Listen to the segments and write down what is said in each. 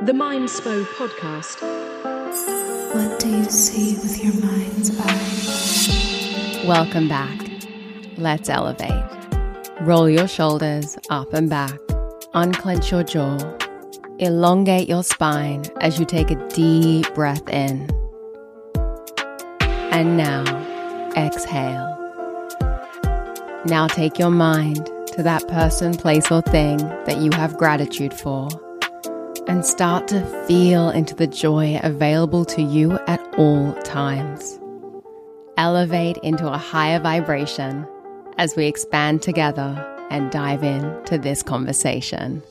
The Mindspo Podcast. What do you see with your mind's eye? Welcome back. Let's elevate. Roll your shoulders up and back. Unclench your jaw. Elongate your spine as you take a deep breath in. And now, exhale. Now take your mind to that person, place, or thing that you have gratitude for and start to feel into the joy available to you at all times. Elevate into a higher vibration as we expand together and dive in to this conversation.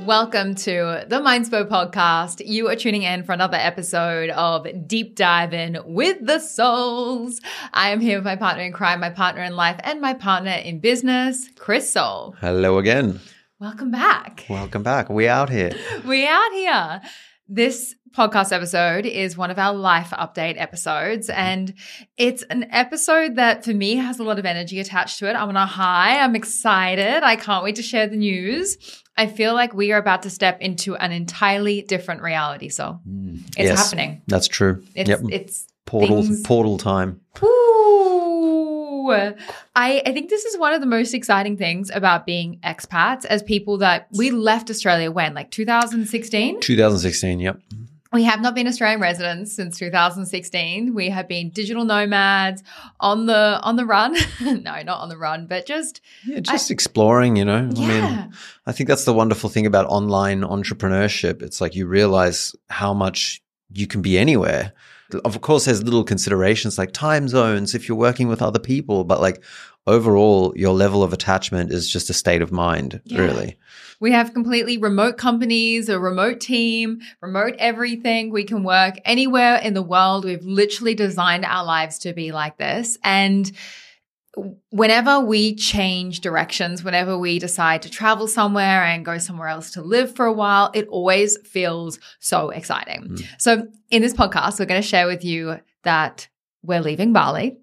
Welcome to the Mindspo podcast. You are tuning in for another episode of Deep Dive In with the Souls. I am here with my partner in crime, my partner in life, and my partner in business, Chris Soul. Hello again. Welcome back. Welcome back. We out here. We out here. This podcast episode is one of our life update episodes, mm-hmm. and it's an episode that for me has a lot of energy attached to it. I'm on a high. I'm excited. I can't wait to share the news. I feel like we are about to step into an entirely different reality. So mm. it's Yes, happening. That's true. It's yep. it's portal things- portal time. I, I think this is one of the most exciting things about being expats as people that we left Australia when, like 2016? 2016. Yep. We have not been Australian residents since 2016. We have been digital nomads on the on the run. no, not on the run, but just Yeah, just exploring. You know. I mean, I think that's the wonderful thing about online entrepreneurship. It's like you realize how much you can be anywhere. Of course, there's little considerations like time zones if you're working with other people, but like overall, your level of attachment is just a state of mind. Yeah. Really. We have completely remote companies, a remote team, remote everything. We can work anywhere in the world. We've literally designed our lives to be like this. And whenever we change directions, whenever we decide to travel somewhere and go somewhere else to live for a while, it always feels so exciting. Mm. So, in this podcast, we're going to share with you that we're leaving Bali.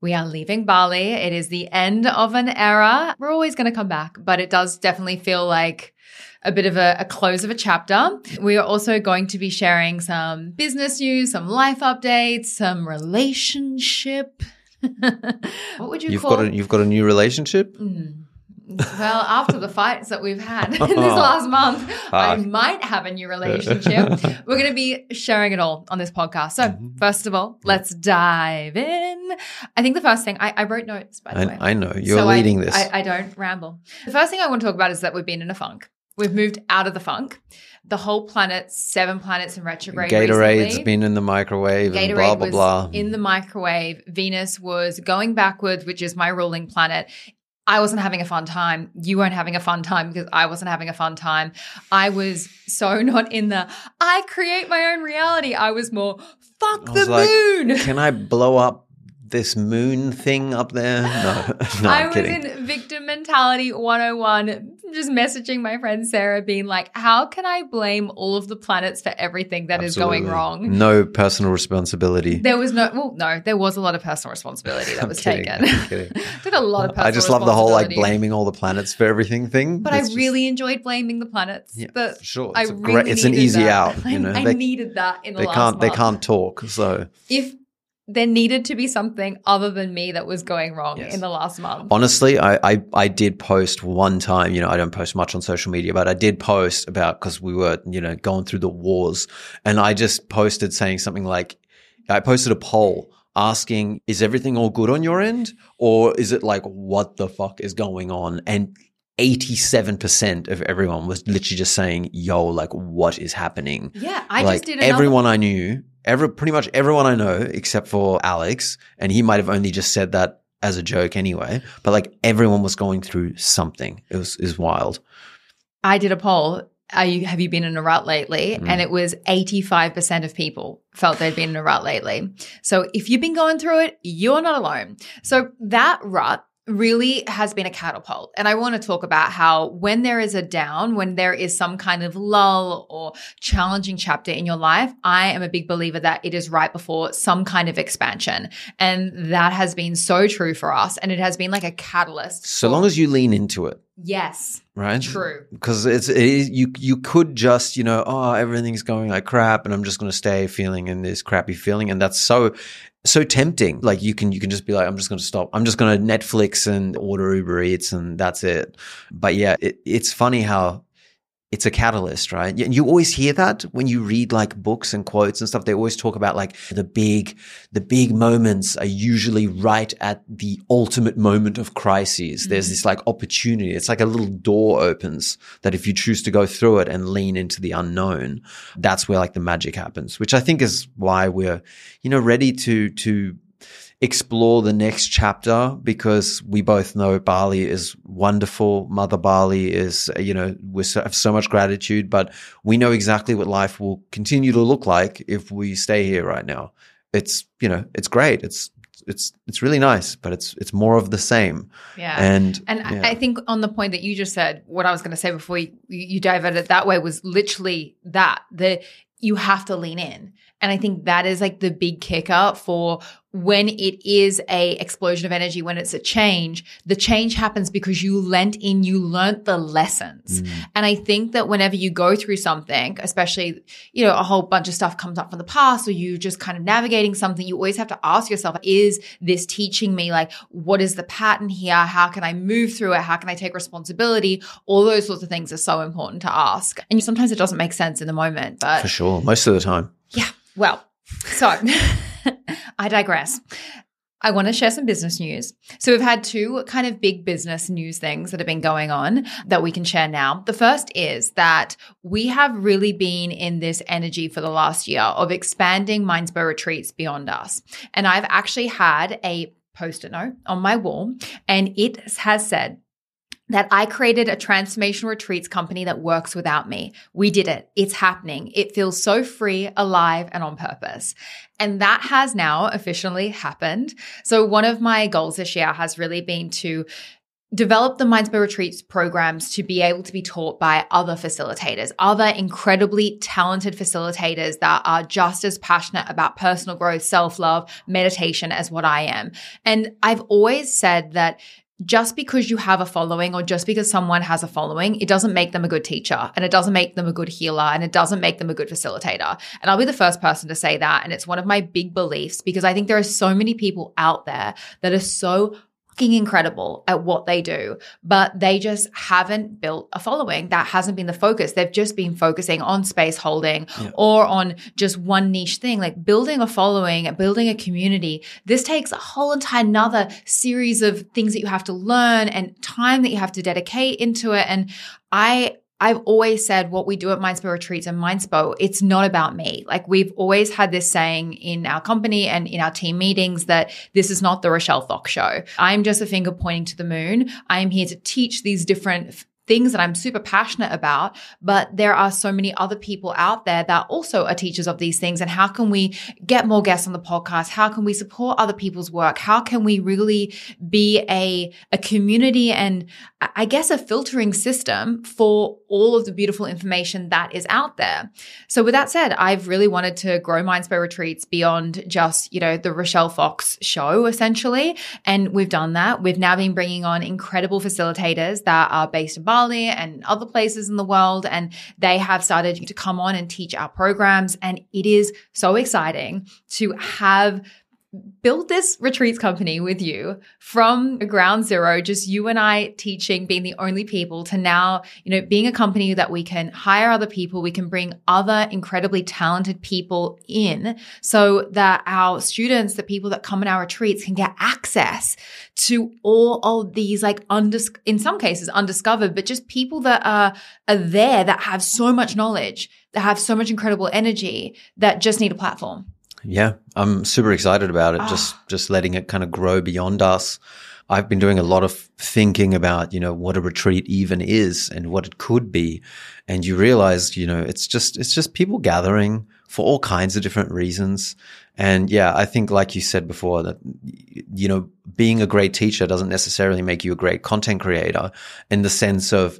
We are leaving Bali. It is the end of an era. We're always going to come back, but it does definitely feel like a bit of a, a close of a chapter. We are also going to be sharing some business news, some life updates, some relationship. what would you You've call got a you've got a new relationship. Mm. Well, after the fights that we've had in this last month, I Ah. might have a new relationship. We're going to be sharing it all on this podcast. So, Mm-hmm. first of all, let's dive in. I think the first thing I, I wrote notes, by the way. I, I know you're So I- leading this. I, I don't ramble. The first thing I want to talk about is that we've been in a funk. We've moved out of the funk. The whole planet, seven planets in retrograde. Gatorade's recently. been in the microwave and Gatorade blah blah was blah. in the microwave. Venus was going backwards, which is my ruling planet. I wasn't having a fun time. You weren't having a fun time because I wasn't having a fun time. I was so not in the I create my own reality. I was more fuck I the like, moon. Can I blow up this moon thing up there? No, no, I was kidding. in victim mentality 101, just messaging my friend Sarah, being like, How can I blame all of the planets for everything that is going wrong? No personal responsibility. There was no, well, no, there was a lot of personal responsibility that was kidding, taken. Took a lot of personal I just love the whole like blaming all the planets for everything thing. But I It's just- really enjoyed blaming the planets. Yeah, The- sure. I It's a really great- it's an easy that. out, you I- know. I, They- needed that in the they last can't they can't talk. So If there needed to be something other than me that was going wrong Yes. in the last month. honestly, I, I I did post one time. You know, I don't post much on social media, but I did post about because we were you know going through the wars, and I just posted saying something like, I posted a poll asking, "Is everything all good on your end, or is it like what the fuck is going on?" And 87% of everyone was literally just saying, yo, like, what is happening? yeah, I like just did another everyone I knew, every pretty much everyone I know, except for Alex, and he might have only just said that as a joke anyway. But like everyone was going through something. It was is wild. I did a poll. Are you, have you been in a rut lately? Mm. And it was 85% of people felt they'd been in a rut lately. So if you've been going through it, you're not alone. So that rut really has been a catapult. And I want to talk about how when there is a down, when there is some kind of lull or challenging chapter in your life, I am a big believer that it is right before some kind of expansion. And that has been so true for us. And it has been like a catalyst. So for- long as you lean into it. Yes. right? True. Because it's it is, you you could just you know oh everything's going like crap and I'm just going to stay feeling in this crappy feeling and that's so so tempting. Like you can you can just be like I'm just going to stop. I'm just going to Netflix and order Uber Eats and that's it. But yeah, it, it's funny how it's a catalyst, right? And you always hear that when you read like books and quotes and stuff. They always talk about like the big, the big moments are usually right at the ultimate moment of crises. There's mm. this like opportunity. It's like a little door opens that if you choose to go through it and lean into the unknown, that's where like the magic happens, which I think is why we're, you know, ready to, to, explore the next chapter because we both know Bali is wonderful. Mother Bali is, you know, we have so much gratitude, but we know exactly what life will continue to look like if we stay here right now. It's, you know, it's great. It's, it's, it's really nice, but it's, it's more of the same. Yeah. And, And yeah. I think on the point that you just said, what I was going to say before you, you diverted it that way was literally that the you have to lean in. And I think that is like the big kicker for when it is a explosion of energy, when it's a change, the change happens because you lent in, you learnt the lessons. Mm. And I think that whenever you go through something, especially, you know, a whole bunch of stuff comes up from the past or you just kind of navigating something, you always have to ask yourself, is this teaching me? Like, what is the pattern here? How can I move through it? How can I take responsibility? All those sorts of things are so important to ask. And sometimes it doesn't make sense in the moment, but for sure. Most of the time. yeah. Well, so I digress. I want to share some business news. So we've had two kind of big business news things that have been going on that we can share now. The first is that we have really been in this energy for the last year of expanding Mindspo retreats beyond us. And I've actually had a post-it note on my wall and it has said, that I created a transformation retreats company that works without me. We did it. It's happening. It feels so free, alive, and on purpose. And that has now officially happened. So one of my goals this year has really been to develop the Mindspo Retreats programs to be able to be taught by other facilitators, other incredibly talented facilitators that are just as passionate about personal growth, self-love, meditation as what I am. And I've always said that just because you have a following or just because someone has a following, it doesn't make them a good teacher and it doesn't make them a good healer and it doesn't make them a good facilitator. And I'll be the first person to say that. And it's one of my big beliefs because I think there are so many people out there that are so fucking incredible at what they do, but they just haven't built a following. That hasn't been the focus. They've just been focusing on space holding or on just one niche thing, like building a following, building a community. This takes a whole entire another series of things that you have to learn and time that you have to dedicate into it. And I, I've always said what we do at Mindspo Retreats and Mindspo, it's not about me. Like we've always had this saying in our company and in our team meetings that this is not the Rochelle Fox show. I'm just a finger pointing to the moon. I am here to teach these different things that I'm super passionate about, but there are so many other people out there that also are teachers of these things. And how can we get more guests on the podcast? How can we support other people's work? How can we really be a, a community and I guess a filtering system for all of the beautiful information that is out there? So with that said, I've really wanted to grow Mindspo retreats beyond just, you know, the Rochelle Fox show essentially. And we've done that. We've now been bringing on incredible facilitators that are based in Bali and other places in the world. And they have started to come on and teach our programs. And it is so exciting to have build this retreats company with you from ground zero, just you and I teaching, being the only people to now, you know, being a company that we can hire other people, we can bring other incredibly talented people in so that our students, the people that come in our retreats can get access to all of these like undis- in some cases undiscovered, but just people that are, are there that have so much knowledge, that have so much incredible energy that just need a platform. Yeah, I'm super excited about it. Ah. Just just letting it kind of grow beyond us. I've been doing a lot of thinking about, you know, what a retreat even is and what it could be. And you realize, you know, it's just it's just people gathering for all kinds of different reasons. And yeah, I think like you said before that you know, being a great teacher doesn't necessarily make you a great content creator in the sense of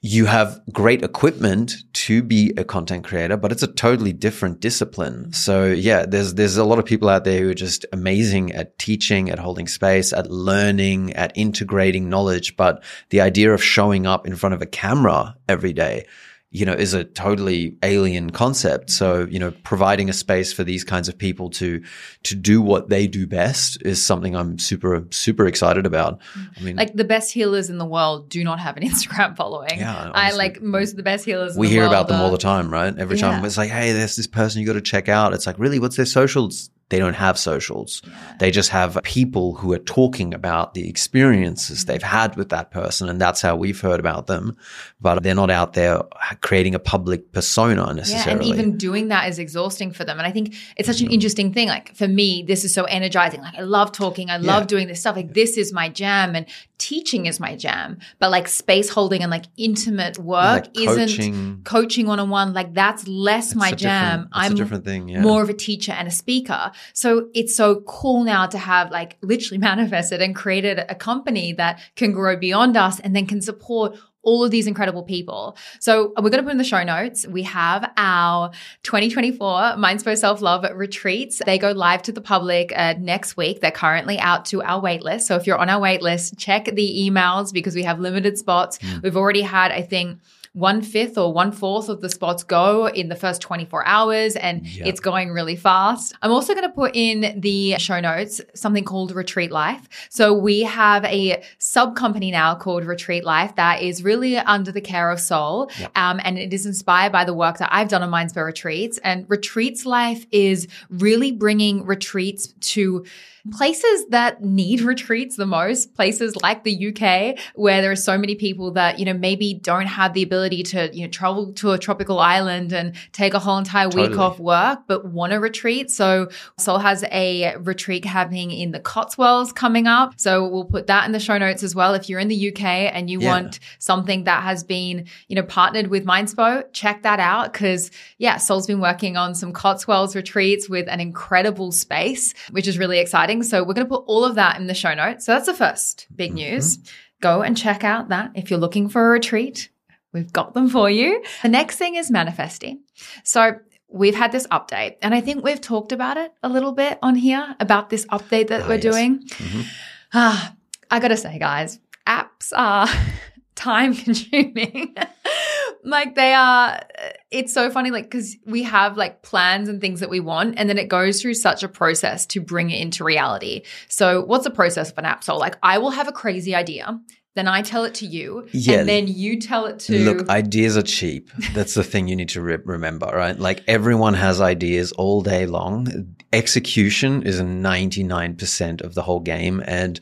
you have great equipment to be a content creator, but it's a totally different discipline. So yeah, there's, there's a lot of people out there who are just amazing at teaching, at holding space, at learning, at integrating knowledge. But the idea of showing up in front of a camera every day, you know, is a totally alien concept. So, you know, providing a space for these kinds of people to, to do what they do best is something I'm super, super excited about. I mean, Like the best healers in the world do not have an Instagram following. Yeah, I like most of the best healers. in we hear about them all the time, right? Every time it's like, hey, there's this person you got to check out. It's like, really, what's their socials? They don't have socials. They just have people who are talking about the experiences they've mm-hmm. had with that person. And that's how we've heard about them. But they're not out there creating a public persona Yeah, necessarily. and even doing that is exhausting for them. And I think it's such an mm-hmm. interesting thing. Like for me, this is so energizing. Like I love talking. I love doing this stuff. Like this is my jam and teaching is my jam. But like space holding and like intimate work like isn't coaching. coaching one on one. Like that's less my a jam. it's a different thing, yeah. more of a teacher and a speaker. So it's so cool now to have like literally manifested and created a company that can grow beyond us and then can support all of these incredible people. So we're going to put in the show notes. We have our 2024 Mindspo Self Love retreats. They go live to the public uh, next week. They're currently out to our waitlist. So if you're on our waitlist, check the emails because we have limited spots. We've already had, I think, one fifth or one fourth of the spots go in the first 24 hours and it's going really fast. I'm also going to put in the show notes something called Retreat Life. So we have a sub company now called Retreat Life that is really under the care of Soul. Um, and it is inspired by the work that I've done on Mindspo Retreats. And Retreats Life is really bringing retreats to places that need retreats the most, places like the UK, where there are so many people that, you know, maybe don't have the ability to, you know, travel to a tropical island and take a whole entire week Totally. off work, but want a retreat. So Soul has a retreat happening in the Cotswolds coming up. So we'll put that in the show notes as well. If you're in the UK and you Yeah. want something that has been, you know, partnered with Mindspo, check that out. Cause yeah, Soul's been working on some Cotswolds retreats with an incredible space, which is really exciting. So we're going to put all of that in the show notes. So that's the first big news. Go and check out that if you're looking for a retreat. We've got them for you. The next thing is manifesting. So we've had this update, and I think we've talked about it a little bit on here about this update that Ah, we're yes. doing. Ah, I gotta say, guys, apps are time consuming. Like they are, it's so funny, like, because we have like plans and things that we want, and then it goes through such a process to bring it into reality. So, what's the process of an app? So, like, I will have a crazy idea. Then I tell it to you, Yeah. and then you tell it to. Look, ideas are cheap. That's the thing you need to re- remember, right? Like everyone has ideas all day long. Execution is 99% of the whole game. And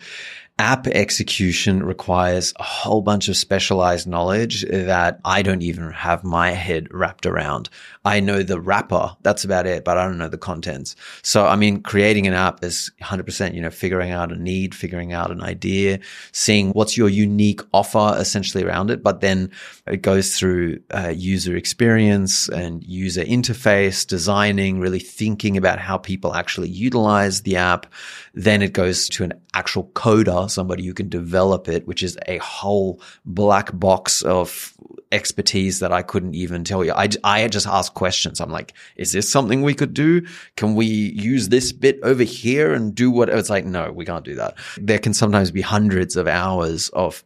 app execution requires a whole bunch of specialized knowledge that I don't even have my head wrapped around. I know the wrapper. That's about it, but I don't know the contents. So, I mean, creating an app is 100%, you know, figuring out a need, figuring out an idea, seeing what's your unique offer essentially around it. But then it goes through uh, user experience and user interface, designing, really thinking about how people actually utilize the app. Then it goes to an actual coder, somebody who can develop it, which is a whole black box of expertise that I couldn't even tell you. I, I just ask questions. I'm like, is this something we could do? Can we use this bit over here and do what? It's like, no, we can't do that. There can sometimes be hundreds of hours of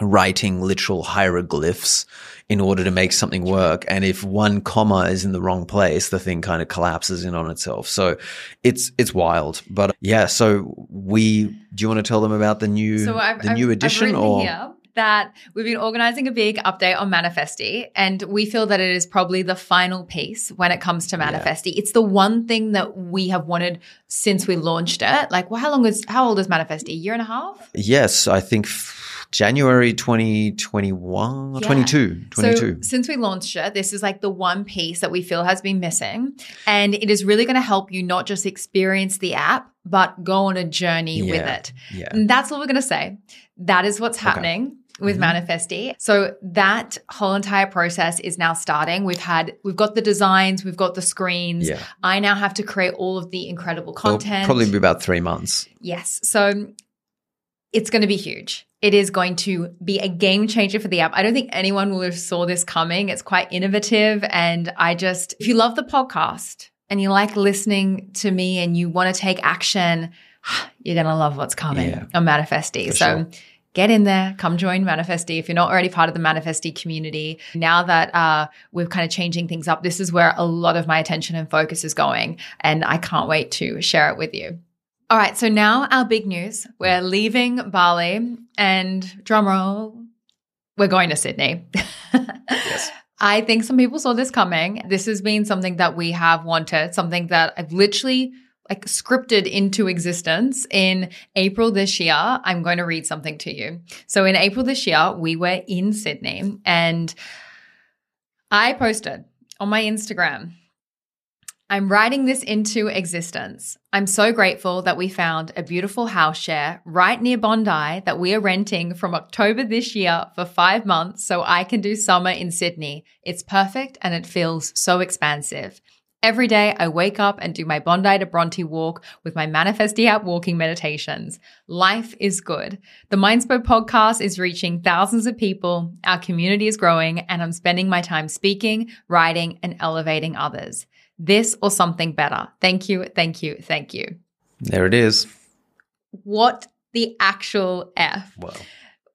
writing literal hieroglyphs in order to make something work. And if one comma is in the wrong place, the thing kind of collapses in on itself. So it's, it's wild. But yeah, so we, do you want to tell them about the new, So I've, the I've- new edition or? here that we've been organizing a big update on Manifestie, and we feel that it is probably the final piece when it comes to Manifestie. It's the one thing that we have wanted since we launched it. Like, well, how long is how old is Manifestie? A year and a half? Yes, I think f- January 2021, Yeah. 22, 22. So since we launched it, this is like the one piece that we feel has been missing. And it is really going to help you not just experience the app, but go on a journey with it. yeah. And that's what we're going to say. That is what's happening with mm-hmm. Manifestie. So that whole entire process is now starting. We've had, we've got the designs, we've got the screens. Yeah. I now have to create all of the incredible It'll content. probably be about three months. Yes. So it's going to be huge. It is going to be a game changer for the app. I don't think anyone will have saw this coming. It's quite innovative. And I just, if you love the podcast and you like listening to me and you want to take action, you're going to love what's coming Yeah. on Manifestie. So sure. get in there, come join Manifestie. If you're not already part of the Manifestie community, now that uh, we're kind of changing things up, this is where a lot of my attention and focus is going. And I can't wait to share it with you. All right, so now our big news. We're mm. leaving Bali and drumroll, we're going to Sydney. Yes. I think some people saw this coming. This has been something that we have wanted, something that I've literally like scripted into existence in April this year. I'm going to read something to you. So in April this year, we were in Sydney and I posted on my Instagram I'm writing this into existence. I'm so grateful that we found a beautiful house share right near Bondi that we are renting from October this year for five months so I can do summer in Sydney. It's perfect and it feels so expansive. Every day I wake up and do my Bondi to Bronte walk with my Manifestie app walking meditations. Life is good. The Mindspo podcast is reaching thousands of people. Our community is growing and I'm spending my time speaking, writing, and elevating others. This or something better. Thank you, thank you, thank you. There it is. What the actual F? Well,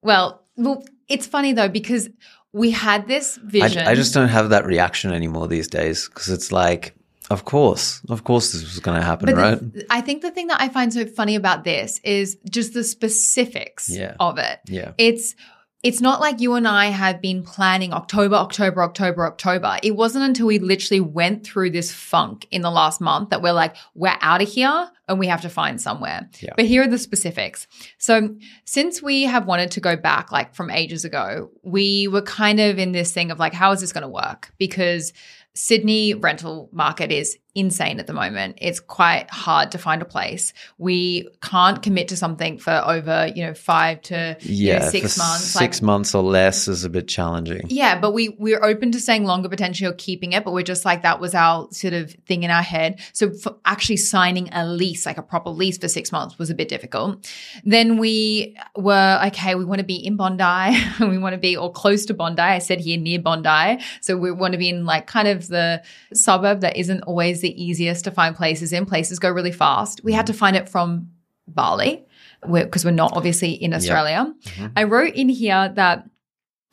Well, well, it's funny though because we had this vision. I just don't have that reaction anymore these days because it's like, of course, of course, this was going to happen, But the- right? I think the thing that I find so funny about this is just the specifics Yeah. of it. yeah. It's it's not like you and I have been planning October, October, October, October. It wasn't until we literally went through this funk in the last month that we're like, we're out of here and we have to find somewhere. Yeah. But here are the specifics. So, since we have wanted to go back like from ages ago, we were kind of in this thing of like, how is this going to work? Because Sydney rental market is insane at the moment. It's quite hard to find a place. We can't commit to something for over, you know, five to you know, Yeah. six months. Six like, months or less is a bit challenging. yeah, but we we're open to saying longer potentially or keeping it, but we're just like that was our sort of thing in our head. So for actually signing a lease, like a proper lease for six months, was a bit difficult. Then we were okay. We want to be in Bondi. we want to be or close to Bondi. I said here near Bondi, so we want to be in like kind of the suburb that isn't always the easiest to find places in. Places go really fast. We had to find it from Bali because we're not obviously in Australia. Mhm. I wrote in here that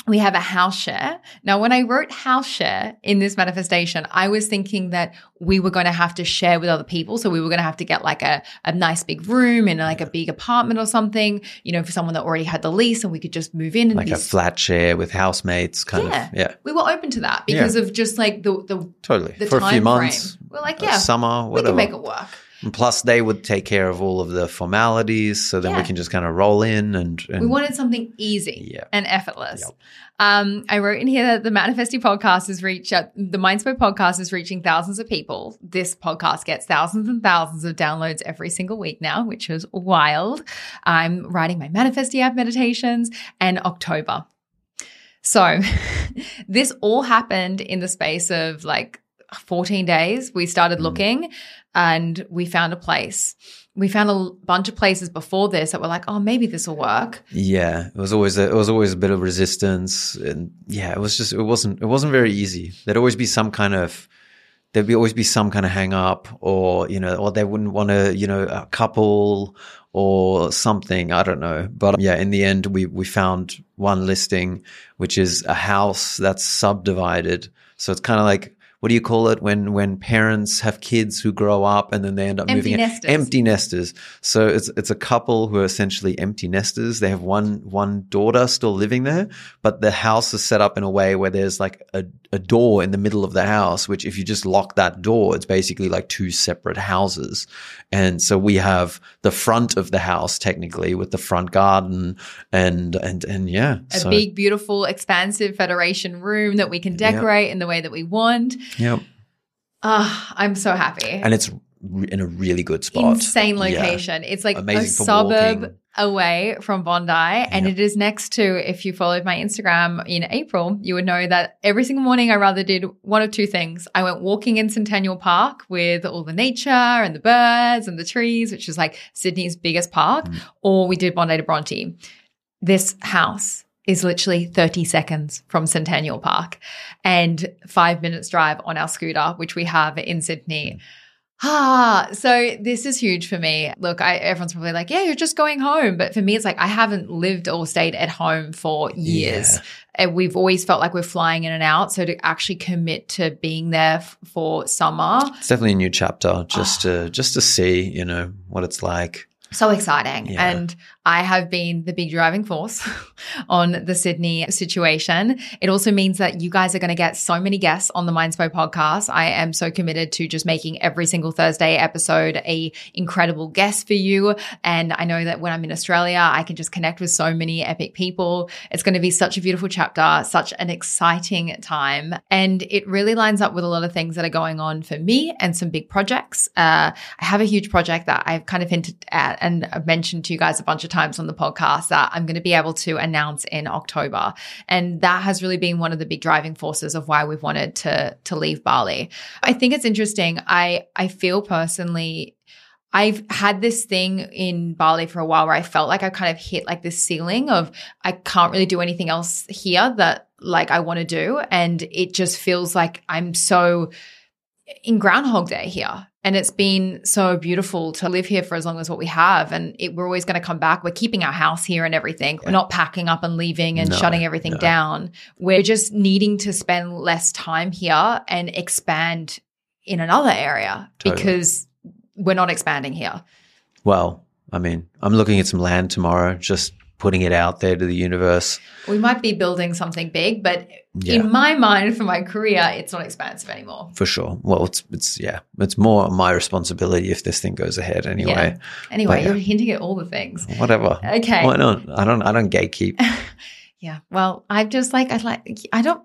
we have a house share. Now, when I wrote house share in this manifestation, I was thinking that we were going to have to share with other people. So we were going to have to get like a, a nice big room in like a big apartment or something, you know, for someone that already had the lease and we could just move in and Like be a flat share with housemates, kind Yeah. of. Yeah, we were open to that because of just like the the, totally. the For a few months, frame. We're like, yeah, summer, we whatever. can make it work. And plus, they would take care of all of the formalities, so then we can just kind of roll in and. and We wanted something easy Yeah. and effortless. Yep. Um, I wrote in here that the Manifesting podcast is reach uh, the Mindspo podcast is reaching thousands of people. This podcast gets thousands and thousands of downloads every single week now, which is wild. I'm writing my Manifestie app meditations and October. So this all happened in the space of like 14 days. We started mm. looking and we found a place. We found a bunch of places before this that were like, oh, maybe this will work. Yeah, it was always a, it was always a bit of resistance, and yeah, it was just it wasn't it wasn't very easy. There'd always be some kind of there'd be always be some kind of hang up, or you know, or they wouldn't want to you know a couple or something. I don't know, but yeah, in the end, we we found one listing, which is a house that's subdivided. So it's kind of like what do you call it when when parents have kids who grow up and then they end up Empty moving in? nesters. empty nesters. So it's it's a couple who are essentially empty nesters. They have one one daughter still living there, but the house is set up in a way where there's like a, a door in the middle of the house, which if you just lock that door, it's basically like two separate houses. And so we have the front of the house technically with the front garden and and and yeah. a so, big, beautiful, expansive Federation room that we can decorate in the way that we want. Yep. Ah, I'm so happy. And it's in a really good spot. Insane Yeah. location. It's like Amazing a suburb walking. away from Bondi, and Yeah. it is next to. If you followed my Instagram in April, you would know that every single morning I rather did one of two things. I went walking in Centennial Park with all the nature and the birds and the trees, which is like Sydney's biggest park, Mm. or we did Bondi to Bronte. this house is literally 30 seconds from Centennial Park and five minutes drive on our scooter, which we have in Sydney. Ah, so this is huge for me. Look, I, everyone's probably like, yeah, you're just going home. But for me, it's like I haven't lived or stayed at home for years. Yeah. And we've always felt like we're flying in and out. So to actually commit to being there f- for summer, It's definitely a new chapter just to just to see, you know, what it's like. so exciting. Yeah. And I have been the big driving force on the Sydney situation. It also means that you guys are going to get so many guests on the Mindspo podcast. I am so committed to just making every single Thursday episode a incredible guest for you. And I know that when I'm in Australia, I can just connect with so many epic people. It's going to be such a beautiful chapter, such an exciting time. And it really lines up with a lot of things that are going on for me and some big projects. Uh, I have a huge project that I've kind of hinted at and I've mentioned to you guys a bunch of times on the podcast that I'm going to be able to announce in October. And that has really been one of the big driving forces of why we've wanted to, to leave Bali. I think it's interesting. I, I feel personally I've had this thing in Bali for a while where I felt like I kind of hit like this ceiling of I can't really do anything else here that like I want to do. And it just feels like I'm so in Groundhog Day here. And it's been so beautiful to live here for as long as what we have. And it, we're always going to come back. We're keeping our house here and everything. We're not packing up and leaving and No, shutting everything no. down. We're just needing to spend less time here and expand in another area Totally. because we're not expanding here. Well, I mean, I'm looking at some land tomorrow, just putting it out there to the universe. We might be building something big, but Yeah. in my mind, for my career, it's not expansive anymore. For sure. Well, it's it's yeah, it's more my responsibility if this thing goes ahead anyway. Anyway, But you're hinting at all the things. Whatever. Okay. Why not? I don't I don't gatekeep. Yeah. Well, I just like I like I don't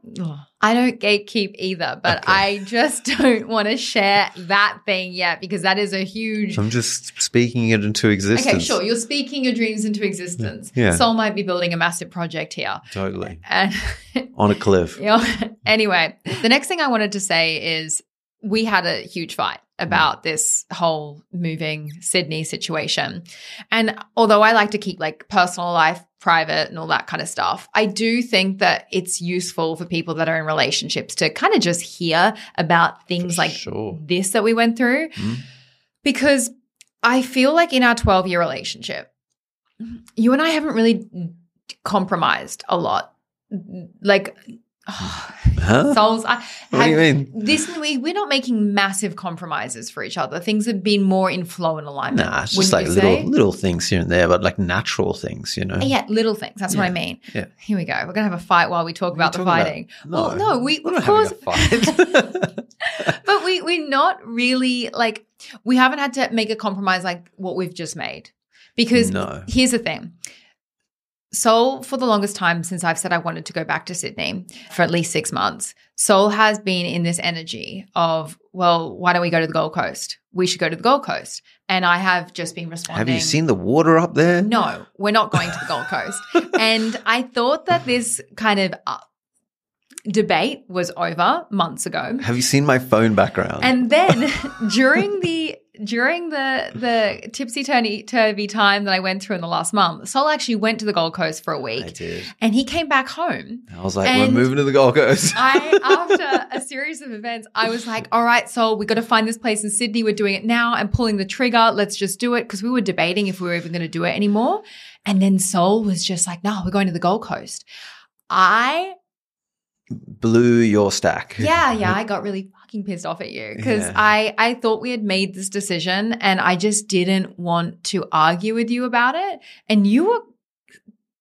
I don't gatekeep either, but Okay. I just don't want to share that thing yet because that is a huge I'm just speaking it into existence. Okay, sure. You're speaking your dreams into existence. Yeah. Soul might be building a massive project here. Totally. And On a cliff. you know, anyway, the next thing I wanted to say is we had a huge fight about this whole moving Sydney situation. And although I like to keep like personal life private and all that kind of stuff, I do think that it's useful for people that are in relationships to kind of just hear about things like sure. this that we went through Mm. because I feel like in our 12 year relationship, you and I haven't really compromised a lot. Like, Huh? souls. I, What do you mean? This we we're not making massive compromises for each other. Things have been more in flow and alignment. Nah, it's just like little say? little things here and there, but like natural things, you know. Yeah, little things. That's what I mean. yeah. Here we go. We're gonna have a fight while we talk about the What are you fighting. about? Well, no, we we're of not course, a fight. but we we're not really like we haven't had to make a compromise like what we've just made. Because No. here's the thing. Soul, for the longest time since I've said I wanted to go back to Sydney for at least six months, Soul has been in this energy of, well, why don't we go to the Gold Coast? We should go to the Gold Coast. And I have just been responding. Have you seen the water up there? No, we're not going to the Gold Coast. and I thought that this kind of uh, debate was over months ago. Have you seen my phone background? And then during the during the the tipsy turny turvy time that I went through in the last month, Soul actually went to the Gold Coast for a week, did. and he came back home. I was like, we're moving to the Gold Coast. I after a series of events, I was like, "All right, Soul, we got to find this place in Sydney. We're doing it now. I'm pulling the trigger. Let's just do it." Because we were debating if we were even going to do it anymore. And then Soul was just like, "No, we're going to the Gold Coast." I Blew your stack. yeah, yeah, I got really fucking pissed off at you because Yeah. I I thought we had made this decision and I just didn't want to argue with you about it. And you were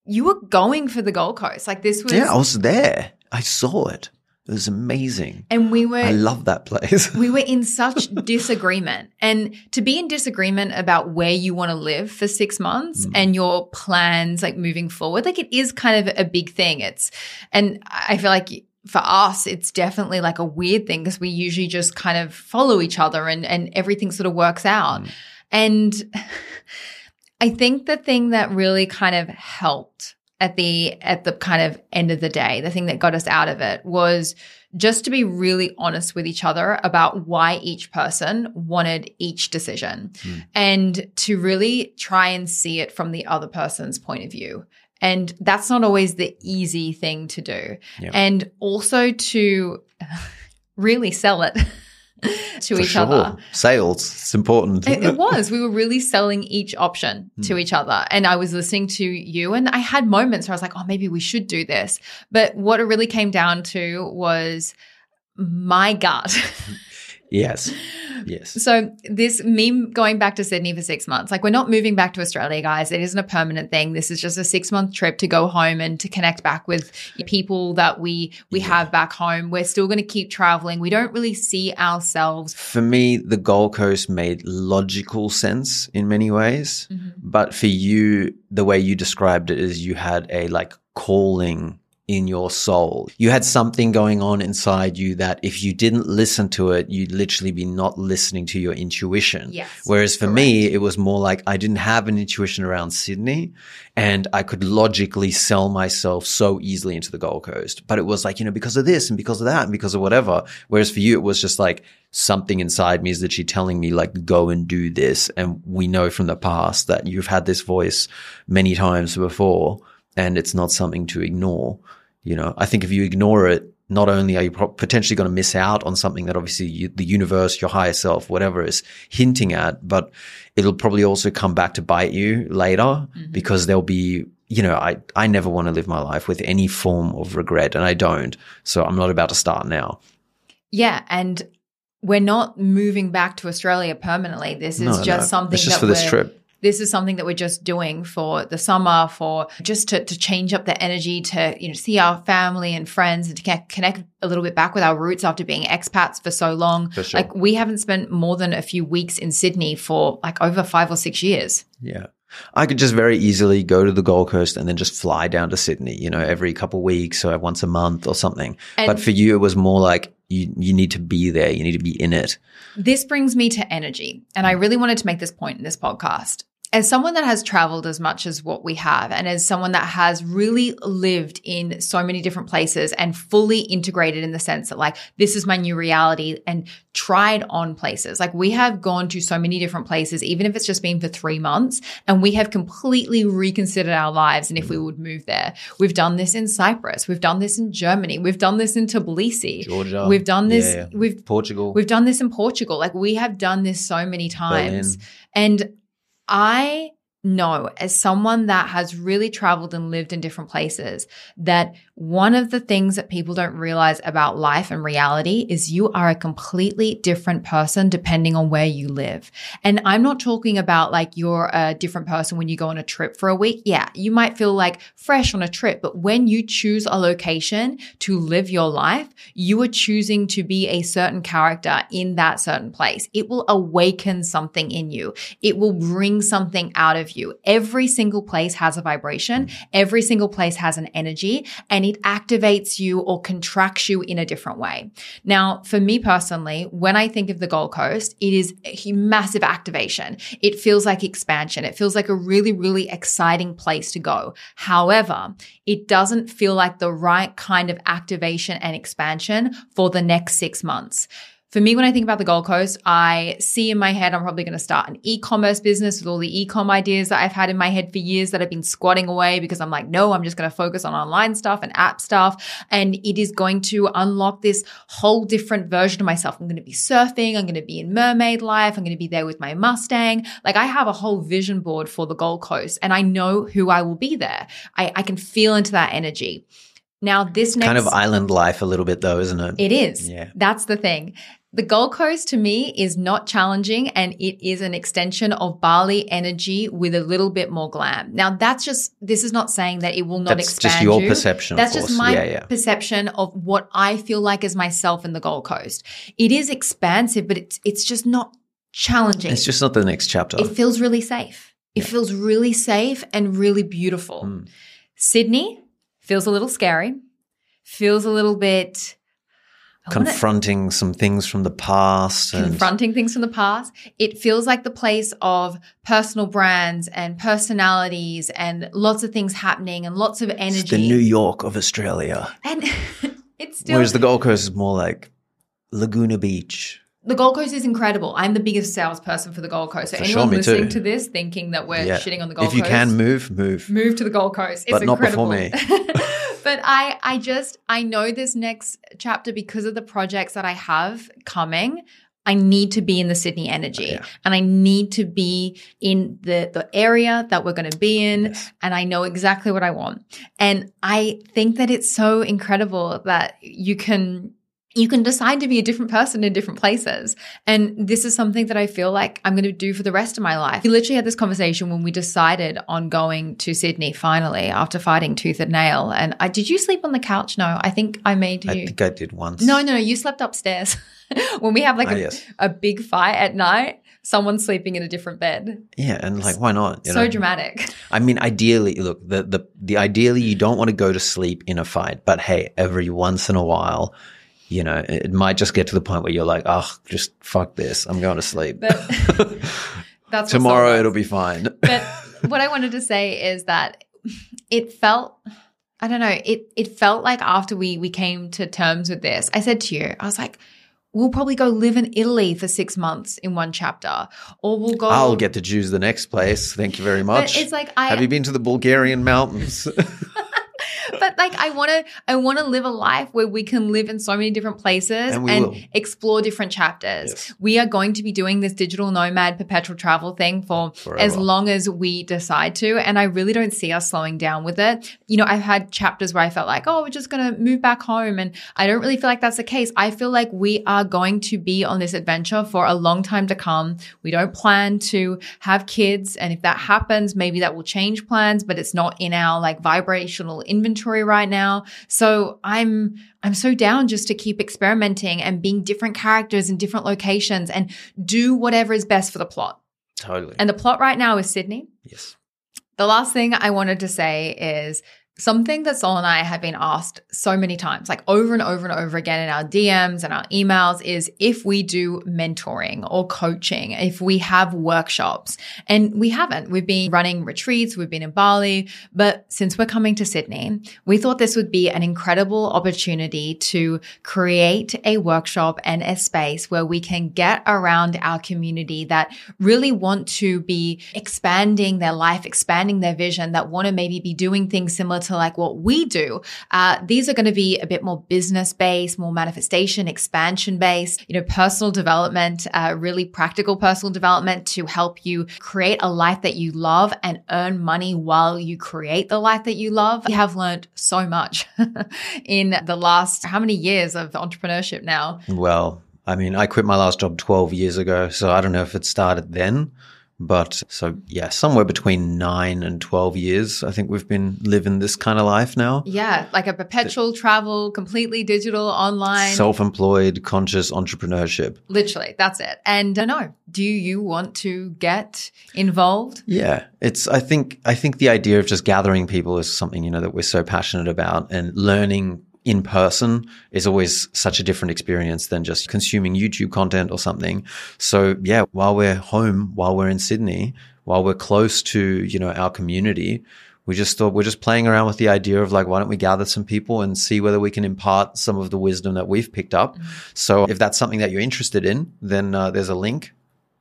you were going for the Gold Coast. Like this was Yeah, I was there. I saw it. It was amazing. and we were I love that place. we were in such disagreement. And to be in disagreement about where you want to live for six months Mm. and your plans, like moving forward, like it is kind of a big thing. It's, and I feel like for us, it's definitely like a weird thing because we usually just kind of follow each other and, and everything sort of works out. Mm. And I think the thing that really kind of helped at the at the kind of end of the day, the thing that got us out of it was just to be really honest with each other about why each person wanted each decision Hmm. and to really try and see it from the other person's point of view And that's not always the easy thing to do. Yeah. And also to really sell it to For each sure. other. Sales, it's important. It, it was. We were really selling each option to Hmm. each other. And I was listening to you, and I had moments where I was like, oh, maybe we should do this. But what it really came down to was my gut. Yes. Yes. so, this meme going back to Sydney for six months, like, we're not moving back to Australia, guys. It isn't a permanent thing. This is just a six month trip to go home and to connect back with people that we we have back home. We're still going to keep traveling. We don't really see ourselves For me, the Gold Coast made logical sense in many ways. Mm-hmm. But for you, the way you described it is you had a like calling in your soul. You had something going on inside you that if you didn't listen to it, you'd literally be not listening to your intuition. Yes, Whereas for me, it was more like I didn't have an intuition around Sydney and I could logically sell myself so easily into the Gold Coast. But it was like, you know, because of this and because of that and because of whatever. Whereas for you, it was just like something inside me is literally telling me like, go and do this. And we know from the past that you've had this voice many times before and it's not something to ignore. You know, I think if you ignore it, not only are you potentially going to miss out on something that obviously you, the universe, your higher self, whatever is hinting at, but it'll probably also come back to bite you later mm-hmm. because there'll be, you know, I, I never want to live my life with any form of regret and I don't. So I'm not about to start now. Yeah, and we're not moving back to Australia permanently. This is No, just no. something It's just that for this trip. This is something that we're just doing for the summer, for just to, to change up the energy, to you know see our family and friends, and to connect, a little bit back with our roots after being expats for so long. For sure. Like we haven't spent more than a few weeks in Sydney for like over five or six years. Yeah. I could just very easily go to the Gold Coast and then just fly down to Sydney, you know, every couple of weeks or once a month or something. And- but for you, it was more like you, you need to be there. You need to be in it. This brings me to energy. And I really wanted to make this point in this podcast. As someone that has traveled as much as what we have, and as someone that has really lived in so many different places and fully integrated in the sense that, like, this is my new reality and tried on places. Like, we have gone to so many different places, even if it's just been for three months, and we have completely reconsidered our lives and if we mm. would move there. We've done this in Cyprus. We've done this in Germany. We've done this in Tbilisi. Georgia. We've done this. Yeah, yeah. We've Portugal. We've done this in Portugal. Like we have done this so many times. Berlin. And I know as someone that has really traveled and lived in different places that one of the things that people don't realize about life and reality is you are a completely different person depending on where you live. And I'm not talking about like you're a different person when you go on a trip for a week. Yeah, you might feel like fresh on a trip, but when you choose a location to live your life, you are choosing to be a certain character in that certain place. It will awaken something in you. It will bring something out of you. Every single place has a vibration. Every single place has an energy and it activates you or contracts you in a different way. Now, for me personally, when I think of the Gold Coast, it is a massive activation. It feels like expansion. It feels like a really, really exciting place to go. However, it doesn't feel like the right kind of activation and expansion for the next six months. For me, when I think about the Gold Coast, I see in my head I'm probably going to start an e-commerce business with all the e-com ideas that I've had in my head for years that I've been squatting away because I'm like, no, I'm just going to focus on online stuff and app stuff. And it is going to unlock this whole different version of myself. I'm going to be surfing. I'm going to be in mermaid life. I'm going to be there with my Mustang. Like I have a whole vision board for the Gold Coast and I know who I will be there. I, I can feel into that energy. Now, this next kind of island life a little bit though, isn't it? it is. Yeah. That's the thing. The Gold Coast to me is not challenging and it is an extension of Bali energy with a little bit more glam. Now that's just, this is not saying that it will not That's expand just your you. perception, of That's just my Yeah, yeah. perception of what I feel like as myself in the Gold Coast. It is expansive, but it's, it's just not challenging. It's just not the next chapter. It feels really safe. It feels really safe and really beautiful. Mm. Sydney feels a little scary, feels a little bit I wanna- Confronting some things from the past. And confronting things from the past. It feels like the place of personal brands and personalities and lots of things happening and lots of energy. it's the New York of Australia. and it's still Whereas the Gold Coast is more like Laguna Beach. the Gold Coast is incredible. I'm the biggest salesperson for the Gold Coast. So For anyone sure, listening too. to this thinking that we're Yeah. shitting on the Gold Coast. if you Coast, can move, move. move to the Gold Coast. It's But not incredible. before me. but I I just I know this next chapter because of the projects that I have coming. I need to be in the Sydney energy Yeah. and I need to be in the the area that we're going to be in Yes. and I know exactly what I want. And I think that it's so incredible that you can you can decide to be a different person in different places. And this is something that I feel like I'm going to do for the rest of my life. We literally had this conversation when we decided on going to Sydney finally after fighting tooth and nail. And I did you sleep on the couch? No, I think I made you. I think I did once. no, no, no, you slept upstairs. when we have like Ah, a, yes. a big fight at night, someone's sleeping in a different bed. Yeah, and like, why not? so know? dramatic. I mean, ideally, look, the, the the ideally you don't want to go to sleep in a fight, but hey, every once in a while, you know, it, might just get to the point where you're like, oh, just fuck this, I'm going to sleep. But that's Tomorrow it'll be fine. but what I wanted to say is that it felt I don't know, it it felt like after we we came to terms with this, I said to you, I was like, we'll probably go live in Italy for six months in one chapter. Or we'll go I'll get to choose the next place. Thank you very but much. it's like I Have you been to the Bulgarian mountains? but like I want to I want to live a life where we can live in so many different places And and, explore different chapters. Yes. We are going to be doing this digital nomad perpetual travel thing for as long as we decide to and I really don't see us slowing down with it. You know, I've had chapters where I felt like, "Oh, we're just going to move back home." And I don't really feel like that's the case. I feel like we are going to be on this adventure for a long time to come. We don't plan to have kids and if that happens, maybe that will change plans, but it's not in our like vibrational inventory right now. So I'm I'm so down just to keep experimenting and being different characters in different locations and do whatever is best for the plot. totally. And the plot right now is Sydney. yes. The last thing I wanted to say is something that Soul and I have been asked so many times, like over and over and over again in our DMs and our emails, is if we do mentoring or coaching, if we have workshops. And we haven't. We've been running retreats, we've been in Bali, but since we're coming to Sydney, we thought this would be an incredible opportunity to create a workshop and a space where we can get around our community that really want to be expanding their life, expanding their vision, that want to maybe be doing things similar like what we do. Uh, these are going to be a bit more business based, more manifestation, expansion based, you know, personal development, uh, really practical personal development to help you create a life that you love and earn money while you create the life that you love. We have learned so much in the last, how many years of entrepreneurship now? Well, I mean, I quit my last job 12 years ago, so I don't know if it started then. But so, yeah, somewhere between nine and 12 years, I think we've been living this kind of life now. Yeah, like a perpetual travel, completely digital, online. Self employed, conscious entrepreneurship. Literally, that's it. And I know, do you want to get involved? Yeah, it's. I think. I think the idea of just gathering people is something you know that we're so passionate about, and learning in person is always such a different experience than just consuming YouTube content or something. So yeah, while we're home, while we're in Sydney, while we're close to you know our community. We just thought we're just playing around with the idea of like, why don't we gather some people and see whether we can impart some of the wisdom that we've picked up. So if that's something that you're interested in, then uh, there's a link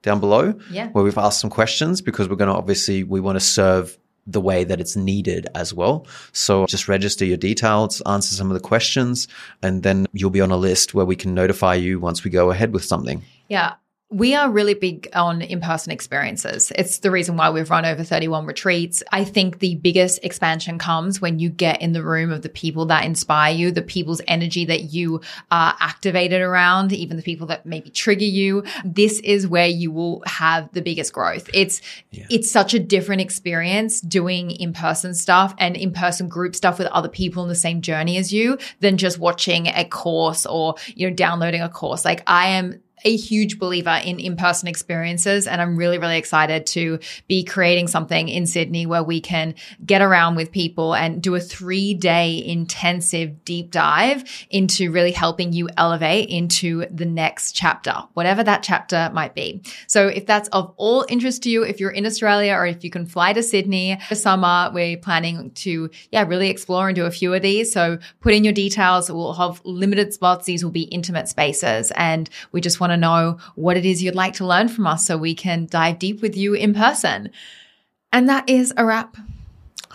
down below Yeah. where we've asked some questions because we're going to obviously we want to serve the way that it's needed as well. So just register your details, answer some of the questions, and then you'll be on a list where we can notify you once we go ahead with something. Yeah. We are really big on in person experiences. It's the reason why we've run over 31 retreats. I think the biggest expansion comes when you get in the room of the people that inspire you, the people's energy that you are activated around, even the people that maybe trigger you. This is where you will have the biggest growth. It's, it's such a different experience doing in person stuff and in person group stuff with other people in the same journey as you than just watching a course or, you know, downloading a course. Like I am a huge believer in in-person experiences and I'm really really excited to be creating something in Sydney where we can get around with people and do a 3-day intensive deep dive into really helping you elevate into the next chapter whatever that chapter might be. So if that's of all interest to you if you're in Australia or if you can fly to Sydney this summer we're planning to yeah really explore and do a few of these. So put in your details. We'll have limited spots. These will be intimate spaces and we just want want to know what it is you'd like to learn from us so we can dive deep with you in person. And that is a wrap.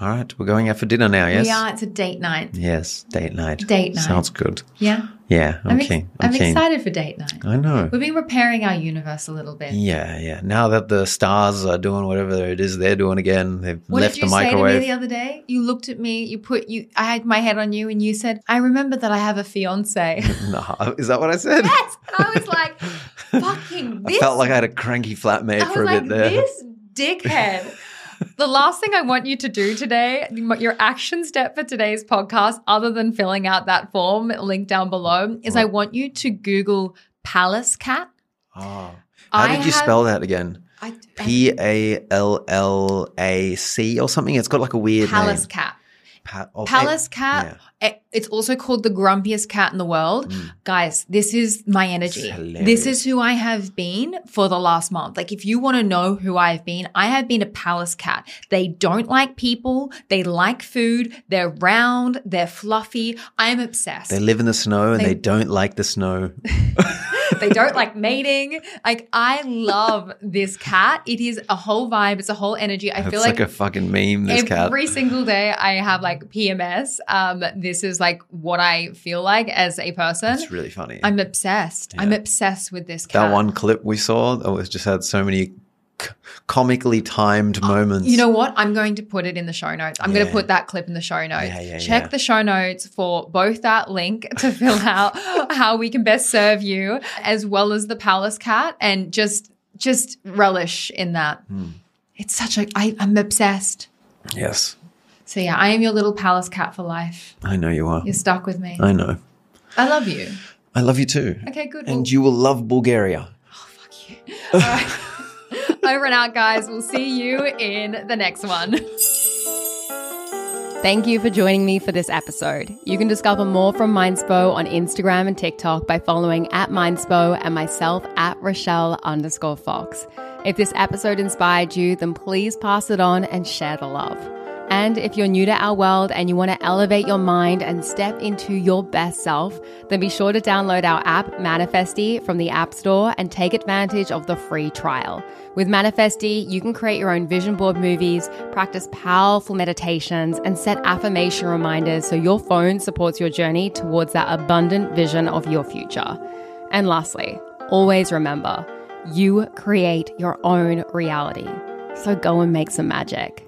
All right, we're going out for dinner now. Yes. We are. It's a date night. Yes, date night. Date night. Sounds good. Yeah. Yeah, I'm, I'm, ex- keen. I'm, I'm, keen. excited for date night. I know. We've been repairing our universe a little bit. Yeah, yeah. Now that the stars are doing whatever it is they're doing again, they've What left did you say to me the other day? You looked at me, you put you I had my head on you and you said, I remember that I have a fiance. no, is that what I said? yes. And I was like, fucking I felt like I had a cranky flatmate for a like, bit there. this dickhead. The last thing I want you to do today, your action step for today's podcast, other than filling out that form link down below, is I want you to Google Pallas Cat. Oh. How I did you have- spell that again? I, P A L L A C or something? It's got like a weird Palace name. Cat. Pa- oh, Palace eh, cat. yeah. Eh, It's also called the grumpiest cat in the world. Guys, this is my energy. This is who I have been for the last month. Like, if you want to know who I've been, I have been a Pallas cat. They don't like people. They like food. They're round. They're fluffy. I'm obsessed. They live in the snow and They- they, don't like the snow. they don't like mating. Like, I love this cat. It is a whole vibe. It's a whole energy. I It's feel like, like a fucking meme, this cat. Every single day I have like PMS. Um, this is like what I feel like as a person. It's really funny. I'm obsessed. I'm obsessed with this cat. that one clip we saw that was just had so many comically timed moments. Uh, You know what? I'm going to put it in the show notes. I'm going to put that clip in the show notes. Yeah, yeah, Check yeah. the show notes for both that link to fill out how we can best serve you, as well as the Pallas cat, and just just relish in that. Hmm. It's such a. I, I'm obsessed. Yes, So yeah, I am your little Pallas cat for life. I know you are. You're stuck with me. I know. I love you. I love you too. Okay, good. And Well- you will love Bulgaria. Oh fuck you. All right. Over and out, guys. We'll see you in the next one. Thank you for joining me for this episode. You can discover more from Mindspo on Instagram and TikTok by following at Mindspo and myself at Rochelle underscore Fox. If this episode inspired you, then please pass it on and share the love. And if you're new to our world and you want to elevate your mind and step into your best self, then be sure to download our app, Manifestie, from the App Store and take advantage of the free trial. With Manifestie, you can create your own vision board movies, practice powerful meditations, and set affirmation reminders so your phone supports your journey towards that abundant vision of your future. And lastly, always remember you create your own reality. So go and make some magic.